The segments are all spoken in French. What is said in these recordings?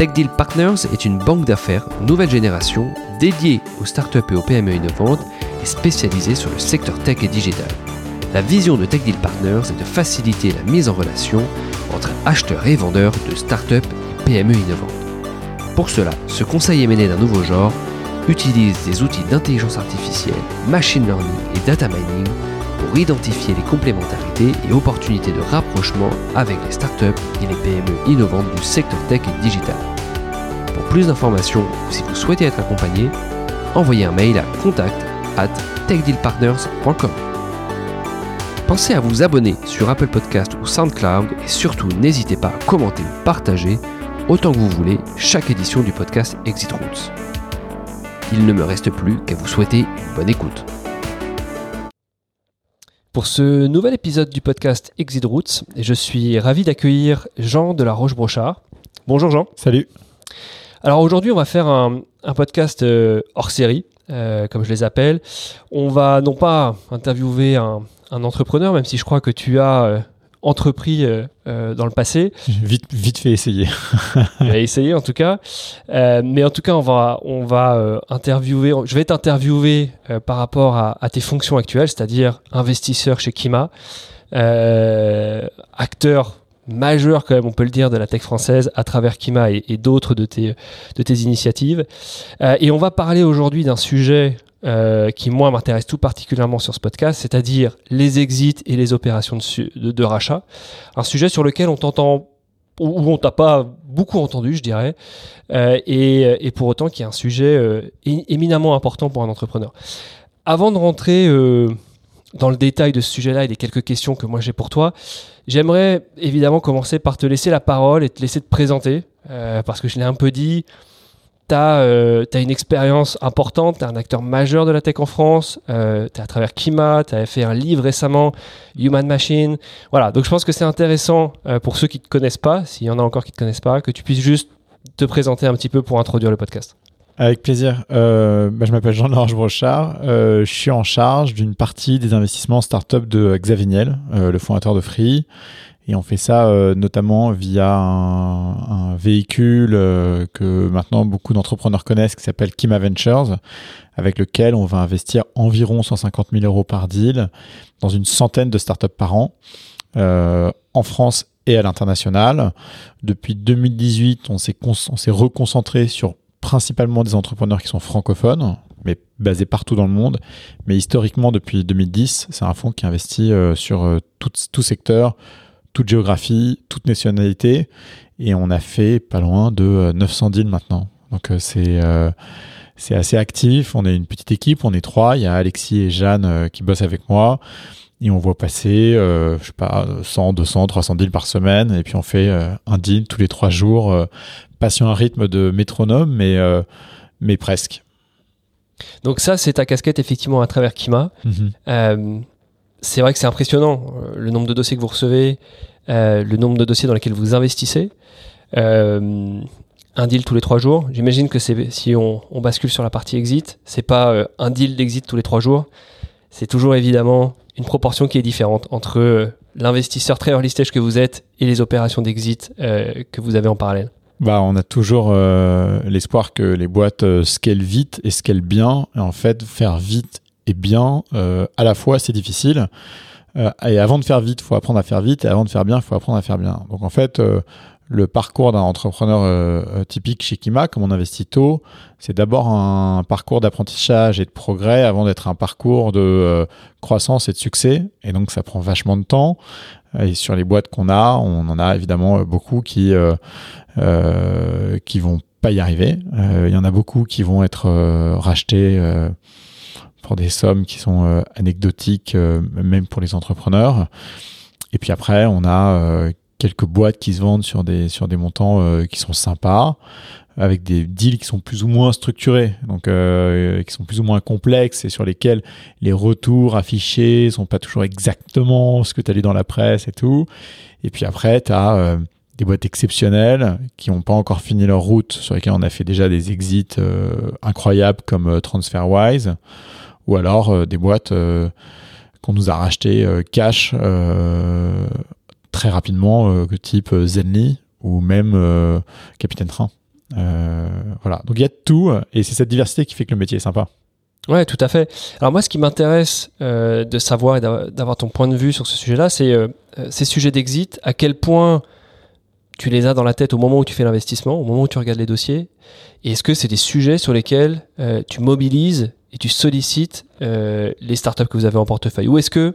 Tech Deal Partners est une banque d'affaires nouvelle génération dédiée aux startups et aux PME innovantes et spécialisée sur le secteur tech et digital. La vision de Tech Deal Partners est de faciliter la mise en relation entre acheteurs et vendeurs de startups et PME innovantes. Pour cela, ce conseil émené d'un nouveau genre utilise des outils d'intelligence artificielle, machine learning et data mining pour identifier les complémentarités et opportunités de rapprochement avec les startups et les PME innovantes du secteur tech et digital. Pour plus d'informations ou si vous souhaitez être accompagné, envoyez un mail à contact at techdealpartners.com. Pensez à vous abonner sur Apple Podcast ou SoundCloud et surtout n'hésitez pas à commenter ou partager autant que vous voulez chaque édition du podcast Exit Routes. Il ne me reste plus qu'à vous souhaiter une bonne écoute. Pour ce nouvel épisode du podcast Exit Routes, je suis ravi d'accueillir Jean de la Roche-Brochard. Bonjour Jean. Salut. Alors aujourd'hui, on va faire un, podcast euh, hors série, euh, comme je les appelle. On va non pas interviewer un, entrepreneur, même si je crois que tu as euh, entrepris euh, euh, dans le passé. Vite, vite fait essayer. Essayé en tout cas. Euh, mais en tout cas, on va, on va interviewer. Je vais t'interviewer par rapport à, tes fonctions actuelles, c'est-à-dire investisseur chez Kima, acteur majeur quand même, on peut le dire, de la tech française à travers Kima et, et d'autres de tes, de tes initiatives. et on va parler aujourd'hui d'un sujet euh, qui moi m'intéresse tout particulièrement sur ce podcast, c'est-à-dire les exits et les opérations de, rachat. Un sujet sur lequel on t'entend où on t'a pas beaucoup entendu, je dirais, euh, et, et, pour autant qui est un sujet euh, éminemment important pour un entrepreneur. Avant de rentrer euh, dans le détail de ce sujet-là et des quelques questions que moi j'ai pour toi, j'aimerais évidemment commencer par te laisser la parole et te laisser te présenter, euh, parce que je l'ai un peu dit, tu as, euh, une expérience importante, tu es un acteur majeur de la tech en France, euh, tu es à travers Kima, tu as fait un livre récemment, Human Machine. Voilà, donc je pense que c'est intéressant euh, pour ceux qui ne te connaissent pas, s'il y en a encore qui ne te connaissent pas, que tu puisses juste te présenter un petit peu pour introduire le podcast. Avec plaisir. Bah, je m'appelle Jean-Laurent Brochard. je suis en charge d'une partie des investissements startup de Xavier Niel, le fondateur de Free. Et on fait ça euh, notamment via un, véhicule euh, que maintenant beaucoup d'entrepreneurs connaissent qui s'appelle Kima Ventures, avec lequel on va investir environ 150 000 euros par deal dans une centaine de startups par an euh, en France et à l'international. Depuis 2018, on s'est, on s'est reconcentré sur principalement des entrepreneurs qui sont francophones, mais basés partout dans le monde. Mais historiquement, depuis 2010, c'est un fonds qui investit sur tout, tout secteur, toute géographie, toute nationalité. Et on a fait pas loin de 900 euh, deals maintenant. Donc euh, c'est euh, c'est assez actif. On est une petite équipe, on est trois. Il y a Alexis et Jeanne qui bossent avec moi. Et on voit passer, je sais pas, 100, 200, 300 deals par semaine. Et puis on fait un deal tous les trois jours. pas sur un rythme de métronome, mais, mais presque. Donc ça, c'est ta casquette effectivement à travers Kima. Mm-hmm c'est vrai que c'est impressionnant euh, le nombre de dossiers que vous recevez, euh, le nombre de dossiers dans lesquels vous investissez. Euh, un deal tous les trois jours. J'imagine que si on, bascule sur la partie exit, c'est pas un deal d'exit tous les trois jours. C'est toujours évidemment une proportion qui est différente entre l'investisseur très early stage que vous êtes et les opérations d'exit que vous avez en parallèle. Bah, on a toujours l'espoir que les boîtes scalent vite et scalent bien. Et en fait, faire vite et bien, euh, à la fois c'est difficile. Euh, et avant de faire vite, il faut apprendre à faire vite. Et avant de faire bien, il faut apprendre à faire bien. Donc en fait, euh, le parcours d'un entrepreneur typique chez Kima, comme on investit tôt, c'est d'abord un parcours d'apprentissage et de progrès avant d'être un parcours de croissance et de succès. Et donc, ça prend vachement de temps. Et sur les boîtes qu'on a, on en a évidemment beaucoup qui qui vont pas y arriver. Il y en a beaucoup qui vont être rachetés pour des sommes qui sont anecdotiques, même pour les entrepreneurs. Et puis après, on a quelques boîtes qui se vendent sur des, sur des montants euh, qui sont sympas, avec des deals qui sont plus ou moins structurés, donc euh, qui sont plus ou moins complexes et sur lesquels les retours affichés sont pas toujours exactement ce que tu as lu dans la presse et tout. Et puis après, tu as euh, des boîtes exceptionnelles qui n'ont pas encore fini leur route, sur lesquelles on a fait déjà des exits incroyables comme TransferWise, ou alors des boîtes qu'on nous a rachetées cash très rapidement, euh, type euh, Zenly ou même euh, Capitaine Train. voilà. Donc il y a tout, et c'est cette diversité qui fait que le métier est sympa. Ouais, tout à fait. Alors moi, ce qui m'intéresse de savoir et d'avoir ton point de vue sur ce sujet-là, c'est ces sujets d'exit, à quel point tu les as dans la tête au moment où tu fais l'investissement, au moment où tu regardes les dossiers, et est-ce que c'est des sujets sur lesquels tu mobilises et tu sollicites les startups que vous avez en portefeuille, ou est-ce que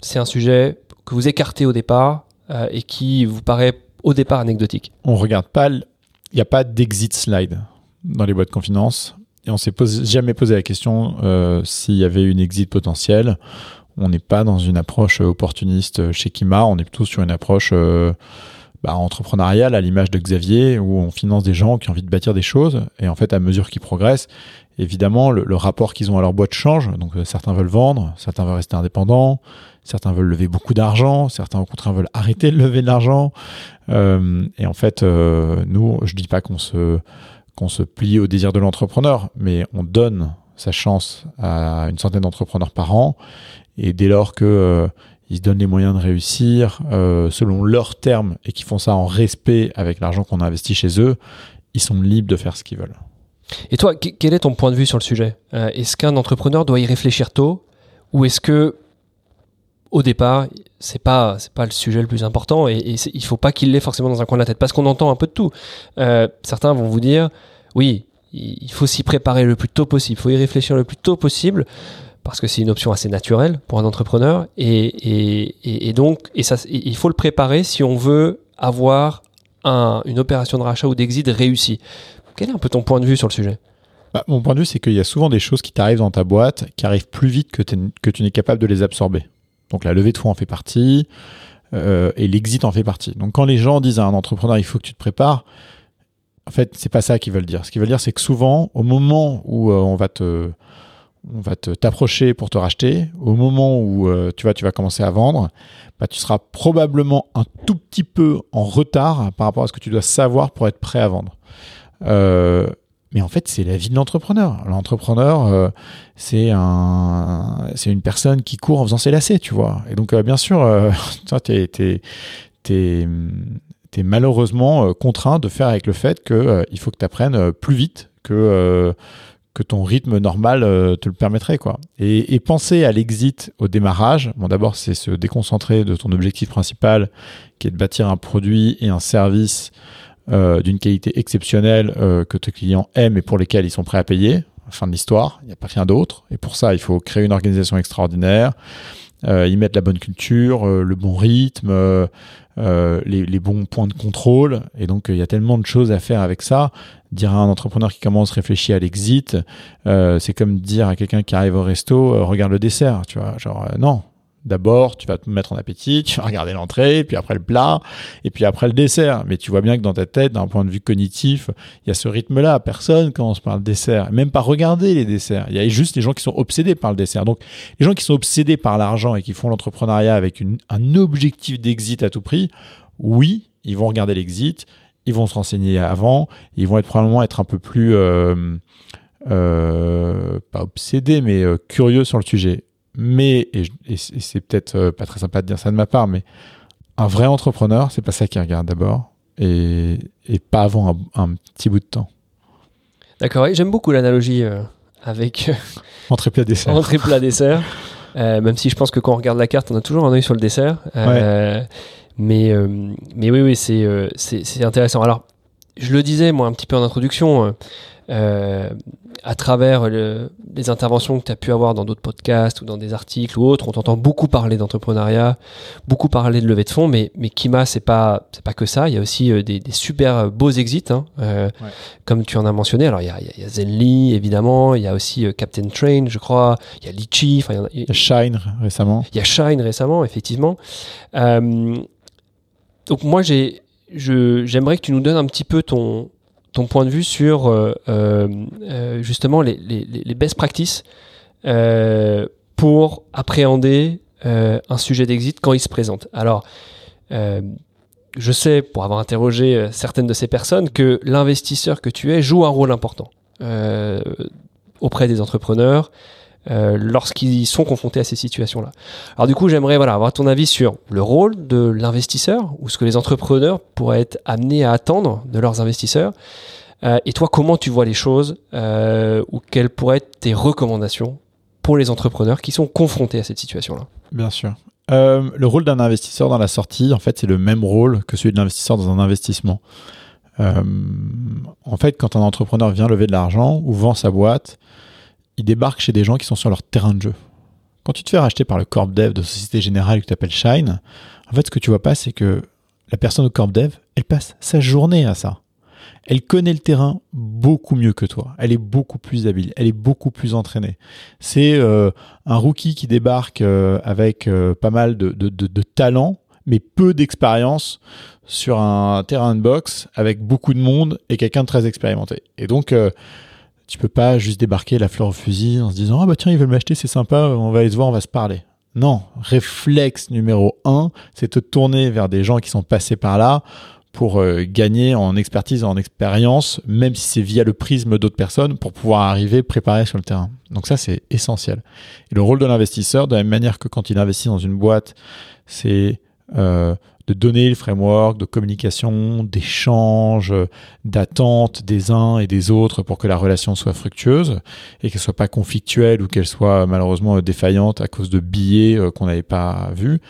c'est un sujet que vous écartez au départ euh, et qui vous paraît au départ anecdotique? On regarde pas, il n'y a pas d'exit slide dans les boîtes de confidence et on s'est jamais posé la question euh, s'il y avait une exit potentielle. On n'est pas dans une approche opportuniste chez Kima, on est plutôt sur une approche euh, bah, entrepreneuriale à l'image de Xavier où on finance des gens qui ont envie de bâtir des choses et en fait à mesure qu'ils progressent, évidemment le, rapport qu'ils ont à leur boîte change. Donc certains veulent vendre, certains veulent rester indépendants, Certains veulent lever beaucoup d'argent, certains au contraire veulent arrêter de lever de l'argent. Euh, et en fait, euh, nous, je dis pas qu'on se qu'on se plie au désir de l'entrepreneur, mais on donne sa chance à une centaine d'entrepreneurs par an. Et dès lors que euh, ils se donnent les moyens de réussir selon leurs termes et qu'ils font ça en respect avec l'argent qu'on a investi chez eux, ils sont libres de faire ce qu'ils veulent. Et toi, quel est ton point de vue sur le sujet? Est-ce qu'un entrepreneur doit y réfléchir tôt? Ou est-ce que au départ, c'est pas c'est pas le sujet le plus important et, et il faut pas qu'il l'ait forcément dans un coin de la tête? Parce qu'on entend un peu de tout. Euh, certains vont vous dire oui, il faut s'y préparer le plus tôt possible, il faut y réfléchir le plus tôt possible parce que c'est une option assez naturelle pour un entrepreneur et, et donc et ça, il faut le préparer si on veut avoir un, une opération de rachat ou d'exit réussie. Quel est un peu ton point de vue sur le sujet? Bah, Mon point de vue, c'est qu'il y a souvent des choses qui t'arrivent dans ta boîte qui arrivent plus vite que, tu n'es capable de les absorber. Donc la levée de fonds en fait partie euh, et l'exit en fait partie. Donc quand les gens disent à un entrepreneur il faut que tu te prépares, en fait c'est pas ça qu'ils veulent dire. Ce qu'ils veulent dire c'est que souvent au moment où euh, on va te on va t'approcher pour te racheter, au moment où euh, tu vas tu vas commencer à vendre, bah, tu seras probablement un tout petit peu en retard par rapport à ce que tu dois savoir pour être prêt à vendre. Mais en fait, c'est la vie de l'entrepreneur. L'entrepreneur, euh, c'est un, une personne qui court en faisant ses lacets, tu vois. Et donc, euh, bien sûr, euh, t'es, t'es, malheureusement contraint de faire avec le fait que il faut que tu apprennes plus vite que que ton rythme normal te le permettrait, quoi. Et, et penser à l'exit au démarrage. Bon, d'abord, c'est se déconcentrer de ton objectif principal, qui est de bâtir un produit et un service euh, d'une qualité exceptionnelle euh, que tes clients aiment et pour lesquels ils sont prêts à payer. Fin de l'histoire, il n'y a pas rien d'autre. Et pour ça, il faut créer une organisation extraordinaire, euh, y mettre la bonne culture, le bon rythme, les, les, bons points de contrôle. Et donc, il y a tellement de choses à faire avec ça. Dire à un entrepreneur qui commence à réfléchir à l'exit, c'est comme dire à quelqu'un qui arrive au resto, regarde le dessert. Tu vois, genre, non, D'abord, tu vas te mettre en appétit, tu vas regarder l'entrée, puis après le plat, et puis après le dessert. Mais tu vois bien que dans ta tête, d'un point de vue cognitif, il y a ce rythme-là. Personne commence par le dessert, même pas regarder les desserts. Il y a juste les gens qui sont obsédés par le dessert. Donc, les gens qui sont obsédés par l'argent et qui font l'entrepreneuriat avec un objectif d'exit à tout prix, oui, ils vont regarder l'exit, ils vont se renseigner avant, ils vont être probablement être un peu plus euh, euh, pas obsédés, mais euh, curieux sur le sujet mais, et, c'est peut-être euh, pas très sympa de dire ça de ma part, mais un vrai entrepreneur, c'est pas ça qu'il regarde d'abord, et, et, pas avant un, petit bout de temps. D'accord, j'aime beaucoup l'analogie euh, avec. entrée plat dessert. Entrée plat dessert. Euh, même si je pense que quand on regarde la carte, on a toujours un œil sur le dessert. Mais, mais oui, oui, c'est, c'est, intéressant. Alors, je le disais, moi, un petit peu en introduction, euh, à travers les interventions que tu as pu avoir dans d'autres podcasts ou dans des articles ou autres, on t'entend beaucoup parler d'entrepreneuriat, beaucoup parler de levée de fonds, mais, mais Kima, c'est pas, c'est pas que ça. Il y a aussi euh, des, super beaux exits, hein, euh, comme tu en as mentionné. Alors, il y a, il y a Zenly, évidemment, il y a aussi Captain Train, je crois, il y a Litchi, il y, a Shine récemment. Il y a Shine récemment, effectivement. donc, moi, j'ai, je, j'aimerais que tu nous donnes un petit peu ton, ton point de vue sur euh, euh, euh, justement les, les, best practices pour appréhender un sujet d'exit quand il se présente. Alors, je sais, pour avoir interrogé certaines de ces personnes, que l'investisseur que tu es joue un rôle important auprès des entrepreneurs, euh, lorsqu'ils sont confrontés à ces situations-là. Alors du coup, j'aimerais voilà, avoir ton avis sur le rôle de l'investisseur ou ce que les entrepreneurs pourraient être amenés à attendre de leurs investisseurs. Euh, et toi, comment tu vois les choses euh, ou quelles pourraient être tes recommandations pour les entrepreneurs qui sont confrontés à cette situation-là? Bien sûr. le rôle d'un investisseur dans la sortie, en fait, c'est le même rôle que celui de l'investisseur dans un investissement. en fait, quand un entrepreneur vient lever de l'argent ou vend sa boîte, ils débarquent chez des gens qui sont sur leur terrain de jeu. Quand tu te fais racheter par le corp dev de Société Générale que tu appelles Shine, en fait, ce que tu vois pas, c'est que la personne au corp dev, elle passe sa journée à ça. Elle connaît le terrain beaucoup mieux que toi. Elle est beaucoup plus habile. Elle est beaucoup plus entraînée. C'est euh, un rookie qui débarque euh, avec euh, pas mal de, de, talent, mais peu d'expérience sur un terrain de boxe avec beaucoup de monde et quelqu'un de très expérimenté. Et donc, tu peux pas juste débarquer la fleur au fusil en se disant ah bah tiens ils veulent m'acheter c'est sympa on va aller se voir on va se parler. Non, réflexe numéro un, c'est te tourner vers des gens qui sont passés par là pour euh, gagner en expertise, en expérience, même si c'est via le prisme d'autres personnes, pour pouvoir arriver préparé sur le terrain. Donc ça, c'est essentiel. Et le rôle de l'investisseur, de la même manière que quand il investit dans une boîte, c'est euh, de donner le framework de communication, d'échange, d'attente des uns et des autres pour que la relation soit fructueuse et qu'elle soit pas conflictuelle ou qu'elle soit malheureusement défaillante à cause de billets euh, qu'on n'avait pas vus.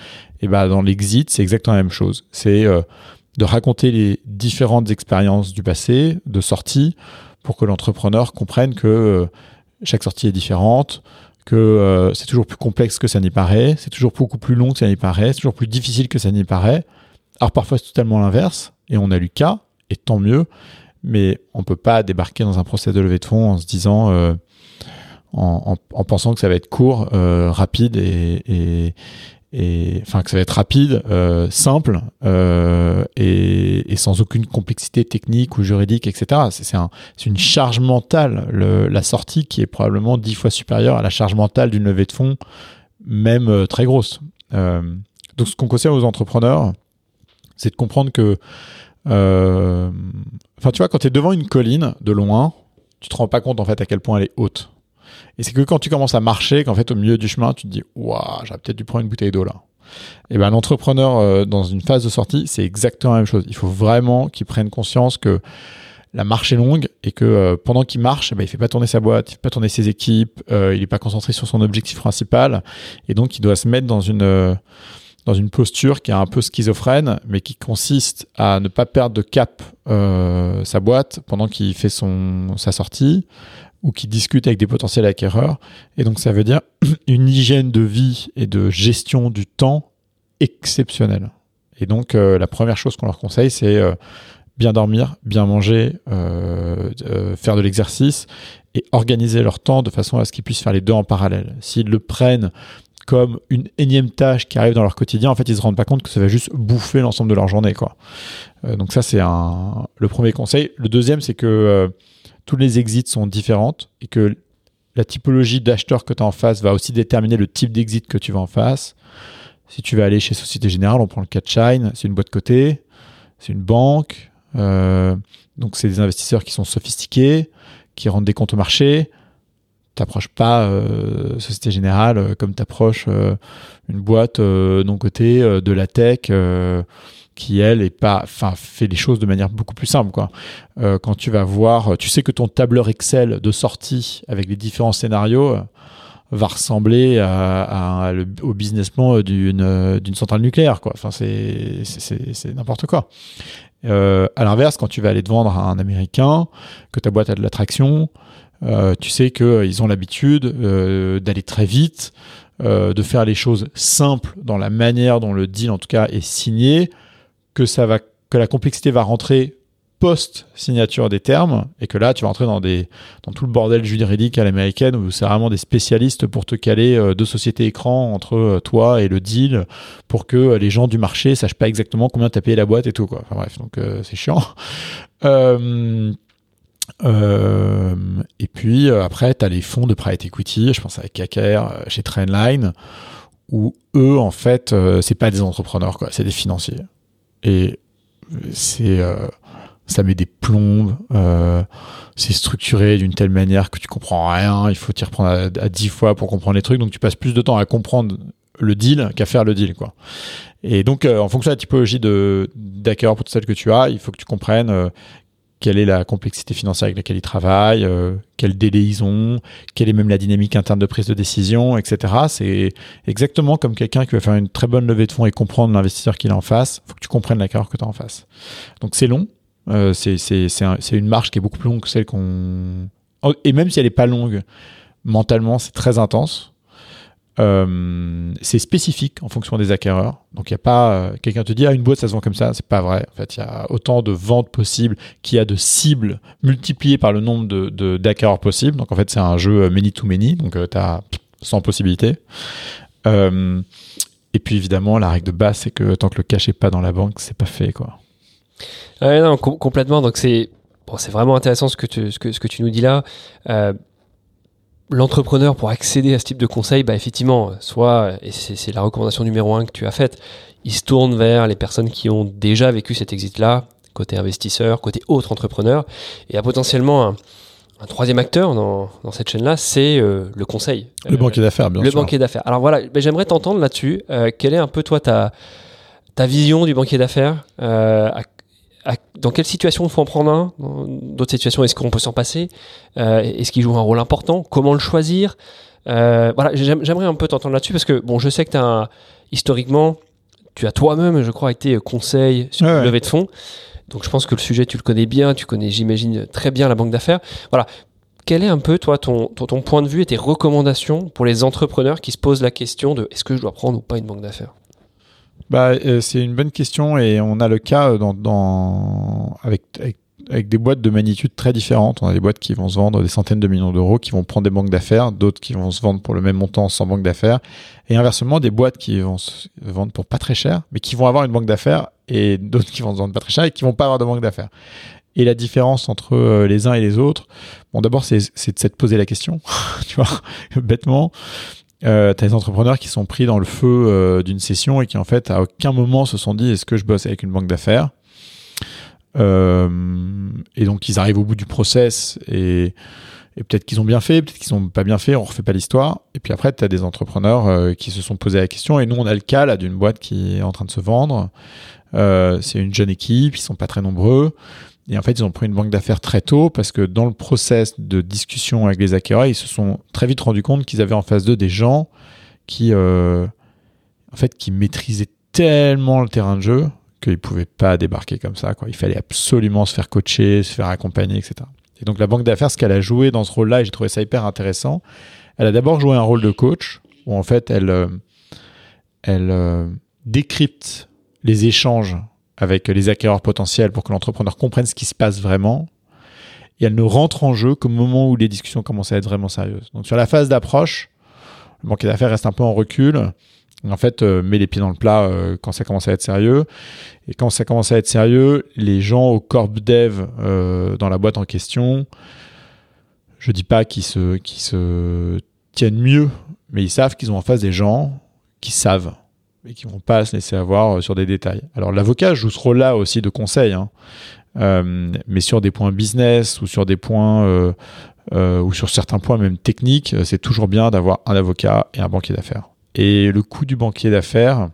Et ben dans l'exit, c'est exactement la même chose. C'est euh, de raconter les différentes expériences du passé, de sortie, pour que l'entrepreneur comprenne que euh, chaque sortie est différente, que euh, c'est toujours plus complexe que ça n'y paraît, c'est toujours beaucoup plus long que ça n'y paraît, c'est toujours plus difficile que ça n'y paraît. Alors parfois c'est totalement l'inverse, et on a lu cas, et tant mieux, mais on peut pas débarquer dans un procès de levée de fonds en se disant, euh, en, pensant que ça va être court, euh, rapide et, et enfin que ça va être rapide, euh, simple euh, et, et, sans aucune complexité technique ou juridique, etc. C'est un, une charge mentale, le, la sortie qui est probablement dix fois supérieure à la charge mentale d'une levée de fonds, même euh, très grosse. Donc ce qu'on conseille aux entrepreneurs, c'est de comprendre que, enfin tu vois, quand tu es devant une colline de loin, tu te rends pas compte en fait à quel point elle est haute. Et c'est que quand tu commences à marcher, qu'en fait, au milieu du chemin, tu te dis, waouh, j'aurais peut-être dû prendre une bouteille d'eau là. Et ben, l'entrepreneur, euh, dans une phase de sortie, c'est exactement la même chose. Il faut vraiment qu'il prenne conscience que la marche est longue et que euh, pendant qu'il marche, eh ben, il fait pas tourner sa boîte, il fait pas tourner ses équipes, euh, il est pas concentré sur son objectif principal. Et donc, il doit se mettre dans une, dans une posture qui est un peu schizophrène, mais qui consiste à ne pas perdre de cap sa boîte pendant qu'il fait son, sa sortie, ou qui discutent avec des potentiels acquéreurs. Et donc ça veut dire une hygiène de vie et de gestion du temps exceptionnelle. Et donc euh, la première chose qu'on leur conseille, c'est euh, bien dormir, bien manger, euh, faire de l'exercice et organiser leur temps de façon à ce qu'ils puissent faire les deux en parallèle. S'ils le prennent comme une énième tâche qui arrive dans leur quotidien, en fait, ils se rendent pas compte que ça va juste bouffer l'ensemble de leur journée, quoi. donc ça, c'est un, le premier conseil. Le deuxième, c'est que tous les exits sont différentes et que la typologie d'acheteur que tu as en face va aussi déterminer le type d'exit que tu vas en face. Si tu vas aller chez Société Générale, on prend le cas de Shine, c'est une boîte côté, c'est une banque, euh, donc c'est des investisseurs qui sont sophistiqués, qui rendent des comptes au marché. T'approches pas euh, Société Générale euh, comme t'approches une boîte non cotée de la tech qui elle est pas enfin fait les choses de manière beaucoup plus simple quoi euh, quand tu vas voir tu sais que ton tableur Excel de sortie avec les différents scénarios va ressembler à, au business plan d'une d'une centrale nucléaire quoi. Enfin c'est c'est n'importe quoi. Euh, à l'inverse, quand tu vas aller te vendre à un Américain, que ta boîte a de l'attraction, euh, tu sais qu'ils euh, ont l'habitude euh, d'aller très vite, de faire les choses simples dans la manière dont le deal en tout cas est signé, que ça va, que la complexité va rentrer post-signature des termes, et que là, tu vas entrer dans, des, dans tout le bordel juridique à l'américaine, où c'est vraiment des spécialistes pour te caler euh, deux sociétés écran entre euh, toi et le deal, pour que euh, les gens du marché sachent pas exactement combien tu as payé la boîte et tout. Quoi. Enfin bref, donc c'est chiant. et puis après, tu as les fonds de private equity, je pense avec KKR chez Trendline, où eux, en fait, c'est pas des entrepreneurs, quoi, c'est des financiers. Et c'est ça met des plombes, euh, c'est structuré d'une telle manière que tu comprends rien, il faut t'y reprendre à, dix fois pour comprendre les trucs, donc tu passes plus de temps à comprendre le deal qu'à faire le deal. quoi. Et donc, euh, en fonction de la typologie de d'acquéreur pour celle que tu as, il faut que tu comprennes euh, quelle est la complexité financière avec laquelle ils travaillent, euh, quel délai ils ont, quelle est même la dynamique interne de prise de décision, etc. C'est exactement comme quelqu'un qui va faire une très bonne levée de fonds et comprendre l'investisseur qu'il a en face. Il faut que tu comprennes l'acquéreur que tu as en face. Donc c'est long, euh, c'est une marche qui est beaucoup plus longue que celle qu'on. Et même si elle n'est pas longue, mentalement, c'est très intense. Euh, c'est spécifique en fonction des acquéreurs. Donc, il n'y a pas. Euh, quelqu'un te dit, ah, une boîte, ça se vend comme ça. C'est pas vrai. En fait, il y a autant de ventes possibles qu'il y a de cibles multipliées par le nombre d'acquéreurs de, possibles. Donc, en fait, c'est un jeu many to many. Donc, tu as 100 possibilités. et puis, évidemment, la règle de base, c'est que tant que le cash n'est pas dans la banque, c'est pas fait, quoi. Non, complètement. Donc c'est bon, vraiment intéressant ce que ce que, ce que tu nous dis là. Euh, L'entrepreneur, pour accéder à ce type de conseil, bah effectivement, soit, et c'est la recommandation numéro un que tu as faite, il se tourne vers les personnes qui ont déjà vécu cet exit-là, côté investisseur, côté autre entrepreneur, et a potentiellement un, un troisième acteur dans, dans cette chaîne-là, c'est euh, le conseil. Le banquier d'affaires, bien le sûr. Le banquier d'affaires. Alors voilà, j'aimerais t'entendre là-dessus. Euh, quelle est un peu toi ta, ta vision du banquier d'affaires euh, dans quelle situation faut en prendre un? Dans d'autres situations, est-ce qu'on peut s'en passer? Euh, Est-ce qu'il joue un rôle important? Comment le choisir? Euh, Voilà, j'aimerais un peu t'entendre là-dessus parce que bon, je sais que tu as historiquement, tu as toi-même, je crois, été conseil sur le levée de fonds. Donc je pense que le sujet, tu le connais bien, tu connais, j'imagine, très bien la banque d'affaires. Voilà. Quel est un peu, toi, ton, ton, ton point de vue et tes recommandations pour les entrepreneurs qui se posent la question de est-ce que je dois prendre ou pas une banque d'affaires? Bah, euh, C'est une bonne question et on a le cas euh, avec, avec, des boîtes de magnitude très différentes. On a des boîtes qui vont se vendre des centaines de millions d'euros, qui vont prendre des banques d'affaires, d'autres qui vont se vendre pour le même montant sans banque d'affaires, et inversement des boîtes qui vont se vendre pour pas très cher, mais qui vont avoir une banque d'affaires, et d'autres qui vont se vendre pas très cher et qui vont pas avoir de banque d'affaires. Et la différence entre euh, les uns et les autres, bon d'abord c'est de se poser la question, tu vois, bêtement. Euh, t'as des entrepreneurs qui sont pris dans le feu euh, d'une session et qui en fait à aucun moment se sont dit est-ce que je bosse avec une banque d'affaires? Euh, et donc ils arrivent au bout du process et, peut-être qu'ils ont bien fait, peut-être qu'ils n'ont pas bien fait, on refait pas l'histoire. Et puis après, tu as des entrepreneurs euh, qui se sont posés la question. Et nous, on a le cas là d'une boîte qui est en train de se vendre. c'est une jeune équipe, ils sont pas très nombreux. Et en fait, ils ont pris une banque d'affaires très tôt parce que dans le process de discussion avec les acquéreurs, ils se sont très vite rendus compte qu'ils avaient en face d'eux des gens qui, euh, en fait, qui maîtrisaient tellement le terrain de jeu qu'ils ne pouvaient pas débarquer comme ça. Il fallait absolument se faire coacher, se faire accompagner, etc. Et donc la banque d'affaires, ce qu'elle a joué dans ce rôle-là, et j'ai trouvé ça hyper intéressant, elle a d'abord joué un rôle de coach, où en fait, elle, euh, euh, décrypte les échanges avec les acquéreurs potentiels pour que l'entrepreneur comprenne ce qui se passe vraiment. Et elle ne rentre en jeu qu'au moment où les discussions commencent à être vraiment sérieuses. Donc sur la phase d'approche, le banquier d'affaires reste un peu en recul. En fait, euh, met les pieds dans le plat euh, quand ça commence à être sérieux. Et quand ça commence à être sérieux, les gens au corp dev euh, dans la boîte en question, je dis pas qu'ils se, qu'ils se tiennent mieux, mais ils savent qu'ils ont en face des gens qui savent et qui vont pas se laisser avoir euh, sur des détails. Alors l'avocat joue ce rôle-là aussi de conseil, hein. euh, mais sur des points business ou sur des points euh, euh ou sur certains points même techniques, c'est toujours bien d'avoir un avocat et un banquier d'affaires. Et le coût du banquier d'affaires,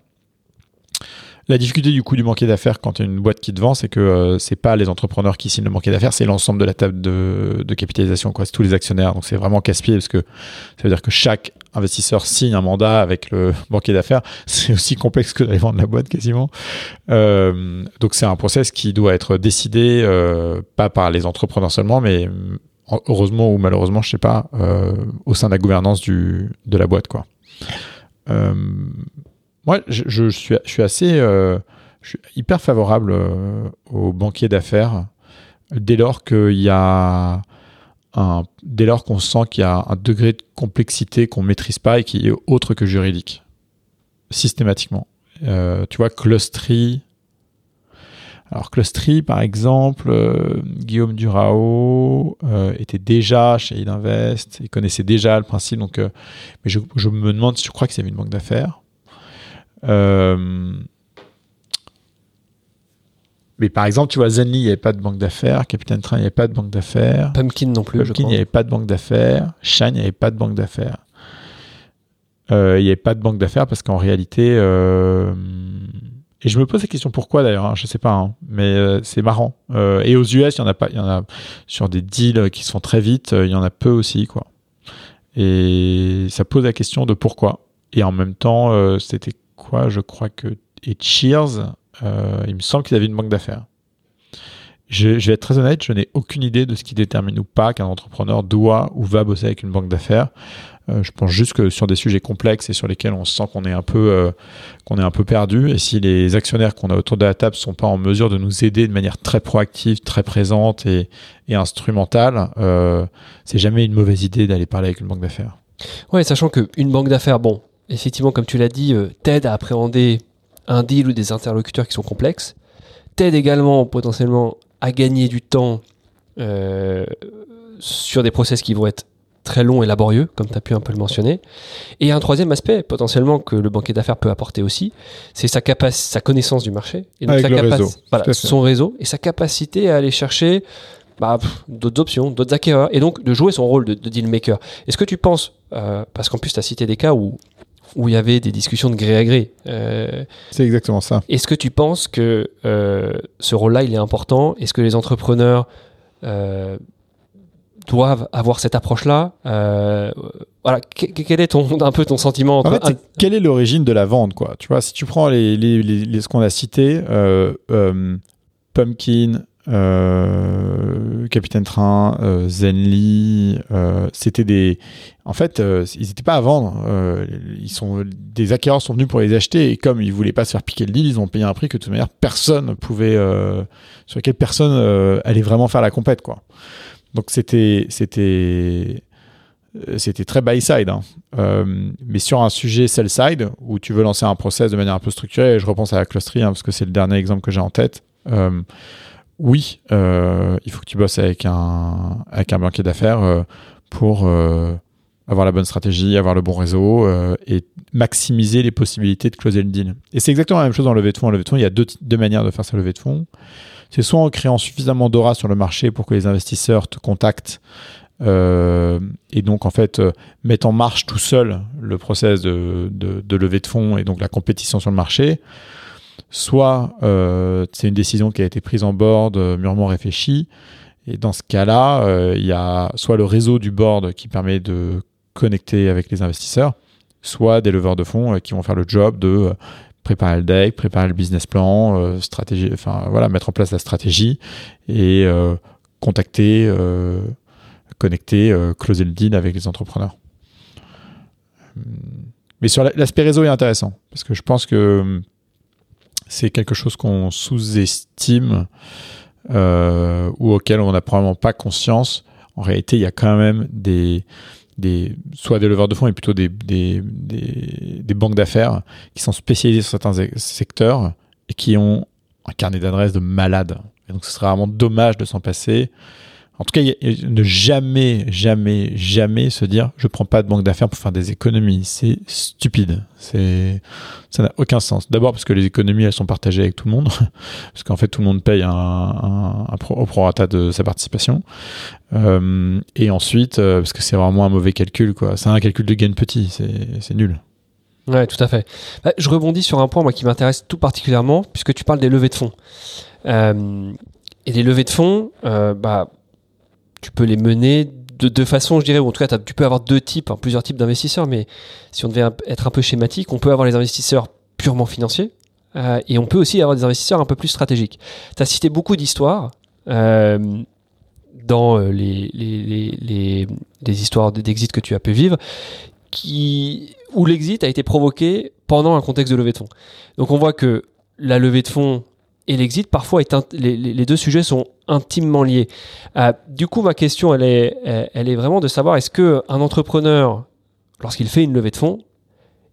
la difficulté du coup du banquier d'affaires quand tu as une boîte qui te vend, c'est que euh, c'est pas les entrepreneurs qui signent le banquier d'affaires, c'est l'ensemble de la table de, de capitalisation, quoi. C'est tous les actionnaires. Donc c'est vraiment casse-pied parce que ça veut dire que chaque investisseur signe un mandat avec le banquier d'affaires. C'est aussi complexe que d'aller vendre la boîte quasiment. Euh, donc c'est un process qui doit être décidé euh, pas par les entrepreneurs seulement, mais heureusement ou malheureusement, je sais pas, euh, au sein de la gouvernance de la boîte, quoi. Moi, je, suis, assez, hyper favorable aux banquiers d'affaires dès lors qu'il y a dès lors qu'on sent qu'il y a un degré de complexité qu'on maîtrise pas et qui est autre que juridique, systématiquement. Euh, tu vois, Clustery. Alors Clustery, par exemple, euh, Guillaume Durao euh, était déjà chez Idinvest, il connaissait déjà le principe, donc, mais je, je, me demande si je crois que c'est une banque d'affaires. Mais par exemple, tu vois, Zenly, il n'y avait pas de banque d'affaires. Capitaine Train, il n'y avait pas de banque d'affaires. Pumpkin non plus, Pumpkin, il n'y avait pas de banque d'affaires. Shine, il n'y avait pas de banque d'affaires. Euh, il n'y avait pas de banque d'affaires parce qu'en réalité. Euh, et je me pose la question pourquoi d'ailleurs, hein, je ne sais pas, hein, mais euh, c'est marrant. Et aux US, il y en a pas, il y en a sur des deals qui se font très vite, il y en a peu aussi, quoi. Et ça pose la question de pourquoi. Et en même temps, c'était quoi Je crois que et Cheers, euh, il me semble qu'ils avaient une banque d'affaires. Je, vais être très honnête, je n'ai aucune idée de ce qui détermine ou pas qu'un entrepreneur doit ou va bosser avec une banque d'affaires. Euh, je pense juste que sur des sujets complexes et sur lesquels on sent qu'on est un peu euh, qu'on est un peu perdu, et si les actionnaires qu'on a autour de la table sont pas en mesure de nous aider de manière très proactive, très présente et, et instrumentale, c'est jamais une mauvaise idée d'aller parler avec une banque d'affaires. Ouais, sachant qu'une banque d'affaires, bon, effectivement, comme tu l'as dit, t'aide à appréhender un deal ou des interlocuteurs qui sont complexes, t'aide également potentiellement à gagner du temps euh, sur des process qui vont être très longs et laborieux, comme tu as pu un peu le mentionner. Et un troisième aspect, potentiellement, que le banquier d'affaires peut apporter aussi, c'est sa, sa connaissance du marché. Et donc sa le réseau. Voilà, son réseau et sa capacité à aller chercher bah, d'autres options, d'autres acquéreurs, et donc de jouer son rôle de, de deal maker. Est-ce que tu penses, euh, parce qu'en plus tu as cité des cas où où il y avait des discussions de gré à gré. Euh, c'est exactement ça. Est-ce que tu penses que euh, ce rôle-là, il est important? Est-ce que les entrepreneurs euh, doivent avoir cette approche-là? Voilà, quel est ton, un peu ton sentiment En fait, un... quelle est l'origine de la vente quoi? Tu vois, si tu prends les, les, les, les ce qu'on a cité, Pumpkin, euh, Capitaine Train, euh, Zenly, euh, c'était des. En fait, euh, ils n'étaient pas à vendre. Euh, ils sont des acquéreurs sont venus pour les acheter et comme ils voulaient pas se faire piquer le deal, ils ont payé un prix que de toute manière personne pouvait, sur lequel personne allait vraiment faire la compète quoi. Donc c'était c'était très buy side, hein. mais sur un sujet sell side où tu veux lancer un process de manière un peu structurée, je repense à la clusterie hein, parce que c'est le dernier exemple que j'ai en tête oui, euh, il faut que tu bosses avec un, avec un banquier d'affaires euh, pour euh, avoir la bonne stratégie, avoir le bon réseau euh, et maximiser les possibilités de closer le deal. Et c'est exactement la même chose le levée de fonds. En levée de fonds, il y a deux, deux manières de faire sa levée de fonds. C'est soit en créant suffisamment d'aura sur le marché pour que les investisseurs te contactent euh, et donc en fait euh, mettre en marche tout seul le process de, de, de levée de fonds et donc la compétition sur le marché soit euh, c'est une décision qui a été prise en board, euh, mûrement réfléchie, et dans ce cas-là, euh, il y a soit le réseau du board qui permet de connecter avec les investisseurs, soit des leveurs de fonds qui vont faire le job de préparer le deck, préparer le business plan, stratégie, enfin mettre en place la stratégie et contacter, connecter, closer le deal avec les entrepreneurs. Mais sur l'aspect réseau est intéressant parce que je pense que c'est quelque chose qu'on sous-estime euh, ou auquel on n'a probablement pas conscience. En réalité, il y a quand même des, des soit des leveurs de fonds, mais plutôt des, des, des, des banques d'affaires qui sont spécialisées sur certains secteurs et qui ont un carnet d'adresses de malades. Et donc, ce serait vraiment dommage de s'en passer. En tout cas, ne jamais, jamais, jamais se dire je prends pas de banque d'affaires pour faire des économies. C'est stupide. C'est, ça n'a aucun sens. D'abord parce que les économies elles sont partagées avec tout le monde, parce qu'en fait tout le monde paye un, au prorata de sa participation. Euh, et ensuite euh, parce que c'est vraiment un mauvais calcul quoi. C'est un calcul de gain petit. C'est, nul. Ouais, tout à fait. Bah, je rebondis sur un point moi, qui m'intéresse tout particulièrement, puisque tu parles des levées de fonds. Euh, et les levées de fonds, bah, tu peux les mener de deux façons, je dirais, ou en tout cas, tu peux avoir deux types, hein, plusieurs types d'investisseurs, mais si on devait être un peu schématique, on peut avoir les investisseurs purement financiers, euh, et on peut aussi avoir des investisseurs un peu plus stratégiques. Tu as cité beaucoup d'histoires euh, dans les, les, les, les histoires d'exit que tu as pu vivre, qui, où l'exit a été provoqué pendant un contexte de levée de fonds. Donc on voit que la levée de fonds et l'exit, parfois, est les, deux sujets sont intimement liés. Euh, du coup, ma question, elle est, elle est vraiment de savoir est-ce que un entrepreneur, lorsqu'il fait une levée de fonds,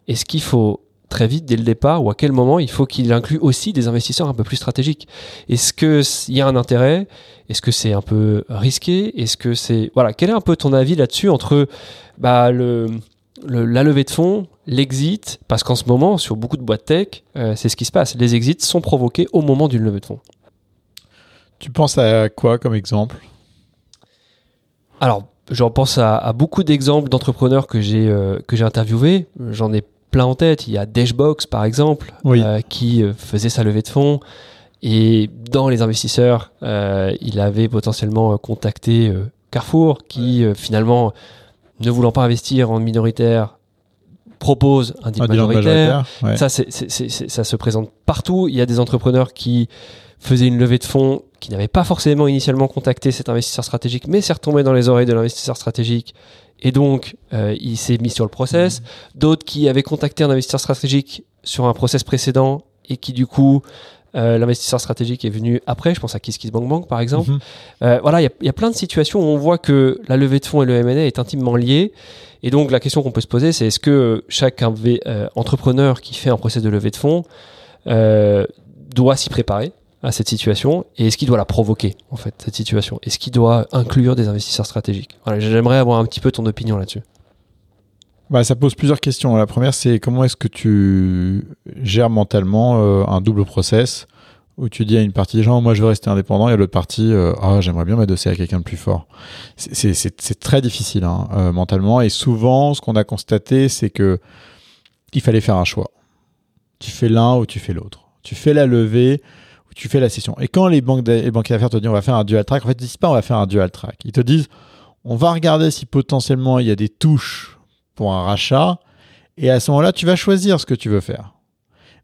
est-ce qu'il faut très vite dès le départ ou à quel moment il faut qu'il inclue aussi des investisseurs un peu plus stratégiques? Est-ce qu'il y a un intérêt? Est-ce que c'est un peu risqué? Est-ce que c'est voilà Quel est un peu ton avis là-dessus entre bah, le la levée de fonds, l'exit, parce qu'en ce moment, sur beaucoup de boîtes tech, euh, c'est ce qui se passe. Les exits sont provoqués au moment d'une levée de fonds. Tu penses à quoi comme exemple? Alors, je pense à, beaucoup d'exemples d'entrepreneurs que j'ai euh, que j'ai interviewés. J'en ai plein en tête. Il y a Dashbox, par exemple, euh, qui faisait sa levée de fonds. Et dans les investisseurs, il avait potentiellement contacté Carrefour, qui finalement ne voulant pas investir en minoritaire, propose un deal majoritaire. ça, c'est, ça se présente partout. Il y a des entrepreneurs qui faisaient une levée de fonds qui n'avaient pas forcément initialement contacté cet investisseur stratégique, mais c'est retombé dans les oreilles de l'investisseur stratégique. Et donc, euh, il s'est mis sur le process. Mmh. D'autres qui avaient contacté un investisseur stratégique sur un process précédent et qui, du coup, euh, l'investisseur stratégique est venu après, je pense à KissKissBankBank par exemple. Mhm. Euh, voilà, il y, a plein de situations où on voit que la levée de fonds et le M&A est intimement lié. Et donc la question qu'on peut se poser, c'est est-ce que chaque euh, entrepreneur qui fait un procès de levée de fonds doit s'y préparer à cette situation et est-ce qu'il doit la provoquer en fait cette situation? Est-ce qu'il doit inclure des investisseurs stratégiques? Voilà, J'aimerais avoir un petit peu ton opinion là-dessus. Bah, ça pose plusieurs questions. La première, c'est comment est-ce que tu gères mentalement euh, un double process où tu dis à une partie des gens, moi je veux rester indépendant, et à l'autre partie, euh, ah, j'aimerais bien m'adosser à quelqu'un de plus fort. C'est très difficile hein, euh, mentalement, et souvent, ce qu'on a constaté, c'est que il fallait faire un choix. Tu fais l'un ou tu fais l'autre. Tu fais la levée ou tu fais la session. Et quand les banques les banquiers d'affaires te disent on va faire un dual track, en fait, ils disent pas on va faire un dual track. Ils te disent on va regarder si potentiellement il y a des touches pour un rachat. Et à ce moment-là, tu vas choisir ce que tu veux faire.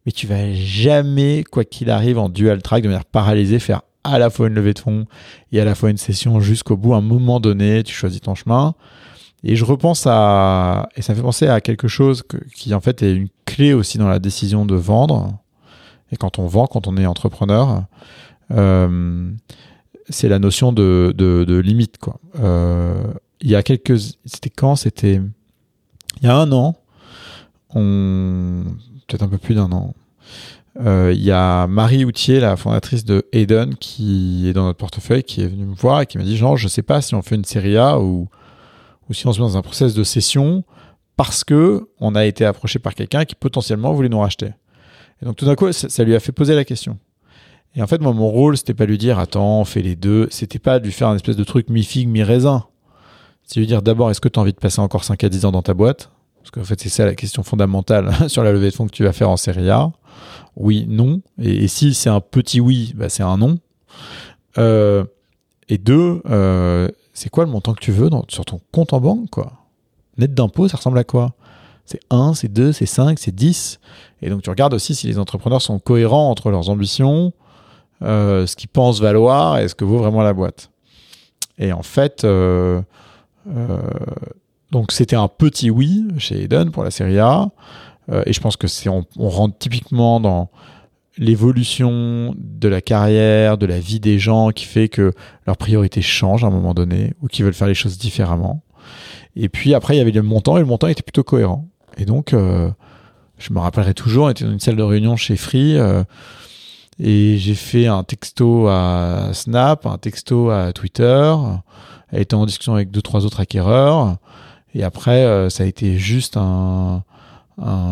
Mais tu vas jamais, quoi qu'il arrive, en dual track, de manière paralysée, faire à la fois une levée de fonds et à la fois une session jusqu'au bout. À un moment donné, tu choisis ton chemin. Et je repense à, et ça me fait penser à quelque chose qui en fait est une clé aussi dans la décision de vendre. Et quand on vend, quand on est entrepreneur, euh, c'est la notion de, de, limite. Quoi. Euh, il y a quelques, c'était quand? C'était il y a un an, peut-être un peu plus d'un an, euh, il y a Marie Outier, la fondatrice de Eden, qui est dans notre portefeuille, qui est venue me voir et qui m'a dit genre, je sais pas si on fait une série A ou, ou si on se met dans un process de cession parce que on a été approché par quelqu'un qui potentiellement voulait nous racheter. Et donc tout d'un coup, ça, lui a fait poser la question. Et en fait, moi, mon rôle, c'était pas lui dire attends, on fait les deux. C'était pas de lui faire un espèce de truc mi-figue, mi-raisin. C'est lui dire d'abord, est-ce que tu as envie de passer encore 5 à 10 ans dans ta boîte? Parce qu'en fait, c'est ça la question fondamentale sur la levée de fonds que tu vas faire en série A. Oui, non. Et, si c'est un petit oui, bah, c'est un non. Euh, et deux, euh, c'est quoi le montant que tu veux sur ton compte en banque quoi? Net d'impôt, ça ressemble à quoi? C'est 1, c'est 2, c'est 5, c'est 10. Et donc tu regardes aussi si les entrepreneurs sont cohérents entre leurs ambitions, euh, ce qu'ils pensent valoir et ce que vaut vraiment la boîte. Et en fait, donc c'était un petit oui chez Eden pour la série A. Euh, et je pense que c'est on, rentre typiquement dans l'évolution de la carrière, de la vie des gens qui fait que leurs priorités changent à un moment donné ou qu'ils veulent faire les choses différemment. Et puis après, il y avait le montant et le montant était plutôt cohérent. Et donc, euh, je me rappellerai toujours, on était dans une salle de réunion chez Free et j'ai fait un texto à Snap, un texto à Twitter elle était en discussion avec deux, trois autres acquéreurs. Et après, euh, ça a été juste un,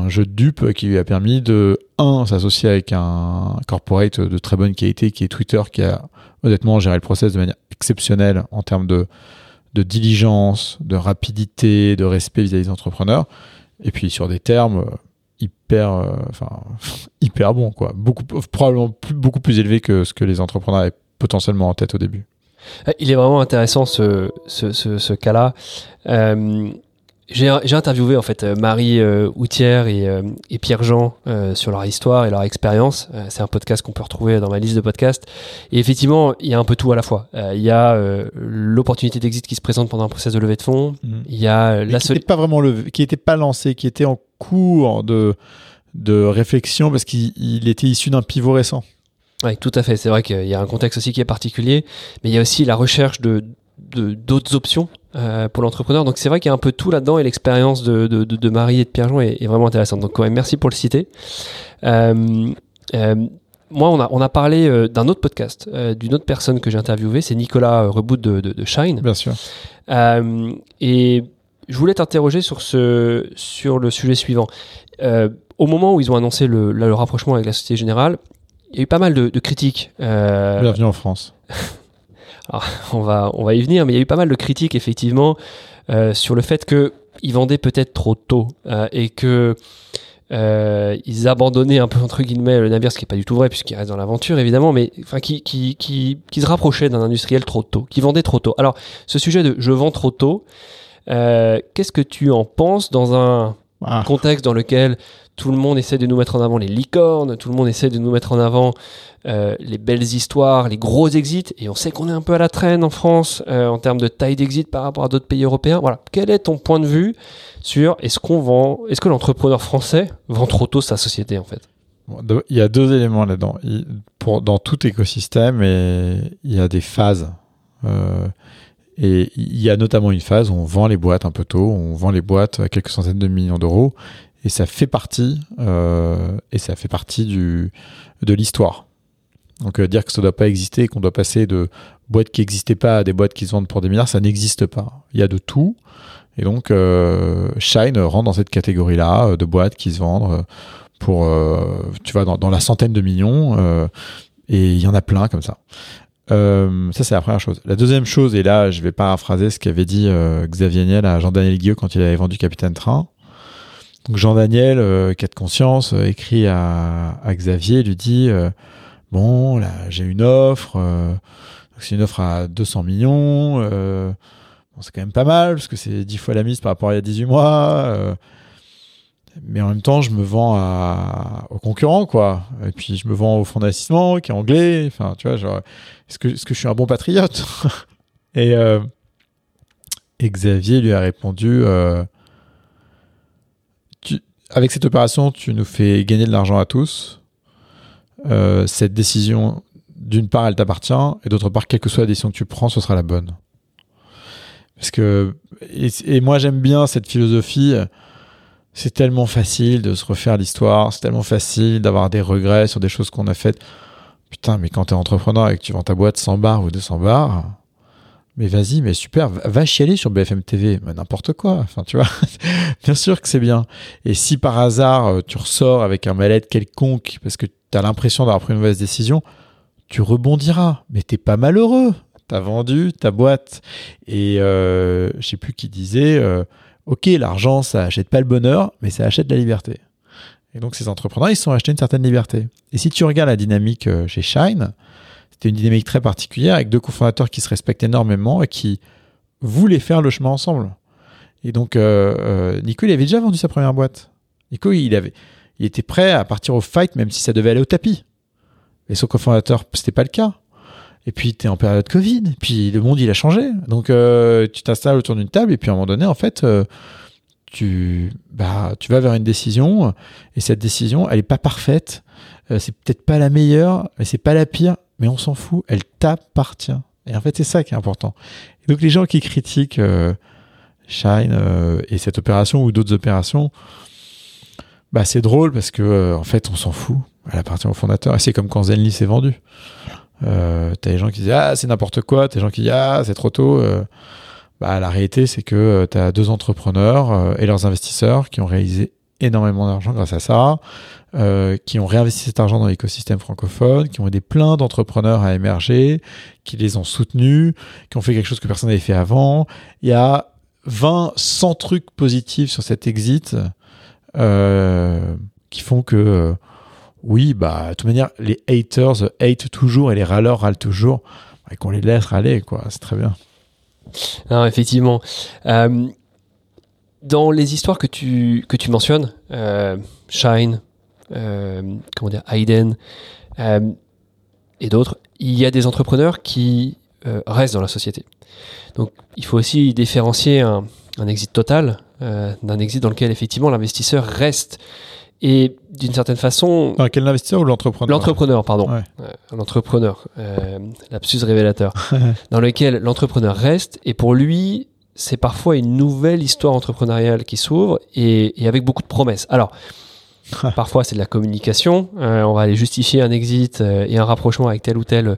jeu de dupe qui lui a permis de, un, s'associer avec un corporate de très bonne qualité qui est Twitter, qui a honnêtement géré le process de manière exceptionnelle en termes de, diligence, de rapidité, de respect vis-à-vis des entrepreneurs. Et puis sur des termes euh, hyper, euh, hyper bon, quoi. Beaucoup, probablement beaucoup plus élevé que ce que les entrepreneurs avaient potentiellement en tête au début. Il est vraiment intéressant ce, ce, ce, ce cas-là. Euh, j'ai interviewé en fait Marie euh, Outière et, euh, et Pierre-Jean euh, sur leur histoire et leur expérience. Euh, c'est un podcast qu'on peut retrouver dans ma liste de podcasts. Et effectivement, il y a un peu tout à la fois. Euh, il y a l'opportunité d'exit qui se présente pendant un process de levée de fonds. Mhm. Il y a la qui n'était pas vraiment levé, qui n'était pas lancé, qui était en cours de, de réflexion parce qu'il il était issu d'un pivot récent. Ouais, tout à fait. C'est vrai qu'il y a un contexte aussi qui est particulier, mais il y a aussi la recherche de de- d'autres options euh, pour l'entrepreneur. Donc c'est vrai qu'il y a un peu tout là-dedans et l'expérience de, de, de, de Marie et de Pierre-Jean est, est vraiment intéressante. Donc ouais, merci pour le citer. Euh, euh, moi, on a, on a parlé euh, d'un autre podcast, euh, d'une autre personne que j'ai interviewé, c'est Nicolas Rebout de, de, de Shine. Bien sûr. Euh, et je voulais t'interroger sur, ce, sur le sujet suivant. Euh, au moment où ils ont annoncé le, le rapprochement avec la Société Générale, il y a eu pas mal de, de critiques. Euh, Bienvenue en France. on, va, on va y venir, mais il y a eu pas mal de critiques, effectivement, euh, sur le fait qu'ils vendaient peut-être trop tôt euh, et que ils abandonnaient un peu, entre guillemets, le navire, ce qui n'est pas du tout vrai, puisqu'ils restent dans l'aventure, évidemment, mais enfin, qui, qui, qui, qui se rapprochaient d'un industriel trop tôt, qui vendait trop tôt. Alors, ce sujet de je vends trop tôt, qu'est-ce que tu en penses dans un Ah. contexte dans lequel tout le monde essaie de nous mettre en avant les licornes, tout le monde essaie de nous mettre en avant euh, les belles histoires, les gros exits, et on sait qu'on est un peu à la traîne en France euh, en termes de taille d'exit par rapport à d'autres pays européens. Voilà, quel est ton point de vue sur est-ce qu'on vend, est-ce que l'entrepreneur français vend trop tôt sa société en fait? Il y a deux éléments là-dedans. Pour, dans tout écosystème, et il y a des phases. Euh, et il y a notamment une phase où on vend les boîtes un peu tôt, on vend les boîtes à quelques centaines de millions d'euros, et ça fait partie, euh, et ça fait partie de l'histoire. Donc euh, dire que ça ne doit pas exister, qu'on doit passer de boîtes qui n'existaient pas à des boîtes qui se vendent pour des milliards, ça n'existe pas. Il y a de tout. Et donc euh, Shine rentre dans cette catégorie-là de boîtes qui se vendent pour, tu vois, dans, la centaine de millions. et il y en a plein comme ça. Euh, ça, c'est la première chose. La deuxième chose, et là, je vais paraphraser ce qu'avait dit euh, Xavier Niel à Jean-Daniel Guilleux quand il avait vendu Capitaine Train. Donc Jean-Daniel, euh, qui a de conscience, euh, écrit à, Xavier, lui dit euh, Bon, là, j'ai une offre. c'est une offre à 200 millions. bon, c'est quand même pas mal, parce que c'est 10 fois la mise par rapport à il y a 18 mois. Mais en même temps, je me vends à, aux concurrents, quoi. Et puis, je me vends au fonds d'investissement, qui est anglais. Enfin, tu vois, genre, est-ce que, je suis un bon patriote et, euh, et Xavier lui a répondu euh, Avec cette opération, tu nous fais gagner de l'argent à tous. Euh, cette décision, d'une part, elle t'appartient, et d'autre part, quelle que soit la décision que tu prends, ce sera la bonne. Parce que, et moi, j'aime bien cette philosophie. C'est tellement facile de se refaire l'histoire, c'est tellement facile d'avoir des regrets sur des choses qu'on a faites. Putain, mais quand t'es entrepreneur et que tu vends ta boîte 100 bars ou 200 bars, mais vas-y, mais super, va chialer sur BFM TV, mais n'importe quoi. Enfin, tu vois, bien sûr que c'est bien. Et si par hasard euh, tu ressors avec un mal-être quelconque parce que t'as l'impression d'avoir pris une mauvaise décision, tu rebondiras. Mais t'es pas malheureux. T'as vendu ta boîte. Et euh, je sais plus qui disait, euh, ok, l'argent ça achète pas le bonheur, mais ça achète la liberté. Et donc ces entrepreneurs, ils se sont achetés une certaine liberté. Et si tu regardes la dynamique euh, chez Shine, c'était une dynamique très particulière avec deux cofondateurs qui se respectent énormément et qui voulaient faire le chemin ensemble. Et donc euh, euh, Nico, il avait déjà vendu sa première boîte. Nico, il avait, il était prêt à partir au fight même si ça devait aller au tapis. Et son cofondateur, c'était pas le cas. Et puis tu es en période Covid, puis le monde il a changé. Donc euh, tu t'installes autour d'une table et puis à un moment donné, en fait, euh, tu, bah, tu vas vers une décision et cette décision, elle est pas parfaite. Euh, c'est peut-être pas la meilleure, mais c'est pas la pire, mais on s'en fout, elle t'appartient. Et en fait, c'est ça qui est important. Donc les gens qui critiquent euh, Shine euh, et cette opération ou d'autres opérations, bah c'est drôle parce que euh, en fait, on s'en fout. Elle appartient au fondateur. Et c'est comme quand Zenly s'est vendu. Euh, t'as des gens qui disent ah c'est n'importe quoi, t'as des gens qui disent ah c'est trop tôt. Euh, bah, la réalité c'est que euh, t'as deux entrepreneurs et leurs investisseurs qui ont réalisé énormément d'argent grâce à ça, qui ont réinvesti cet argent dans l'écosystème francophone, qui ont aidé plein d'entrepreneurs à émerger, qui les ont soutenus, qui ont fait quelque chose que personne n'avait fait avant. Il y a 20, 100 trucs positifs sur cet exit. Qui font que, oui, bah, de toute manière, les haters hate toujours et les râleurs râlent toujours, et qu'on les laisse râler, quoi. C'est très bien. Non, effectivement. dans les histoires que tu, que tu mentionnes, Shine, comment dire, Hayden, et d'autres, il y a des entrepreneurs qui euh, restent dans la société. Donc il faut aussi différencier un, exit total euh, d'un exit dans lequel effectivement l'investisseur reste. Et d'une certaine façon... quel investisseur ou l'entrepreneur L'entrepreneur, pardon. l'entrepreneur, euh, lapsus révélateur. dans lequel l'entrepreneur reste et pour lui, c'est parfois une nouvelle histoire entrepreneuriale qui s'ouvre et, et, avec beaucoup de promesses. Alors, Parfois, c'est de la communication. Euh, on va aller justifier un exit euh, et un rapprochement avec tel ou tel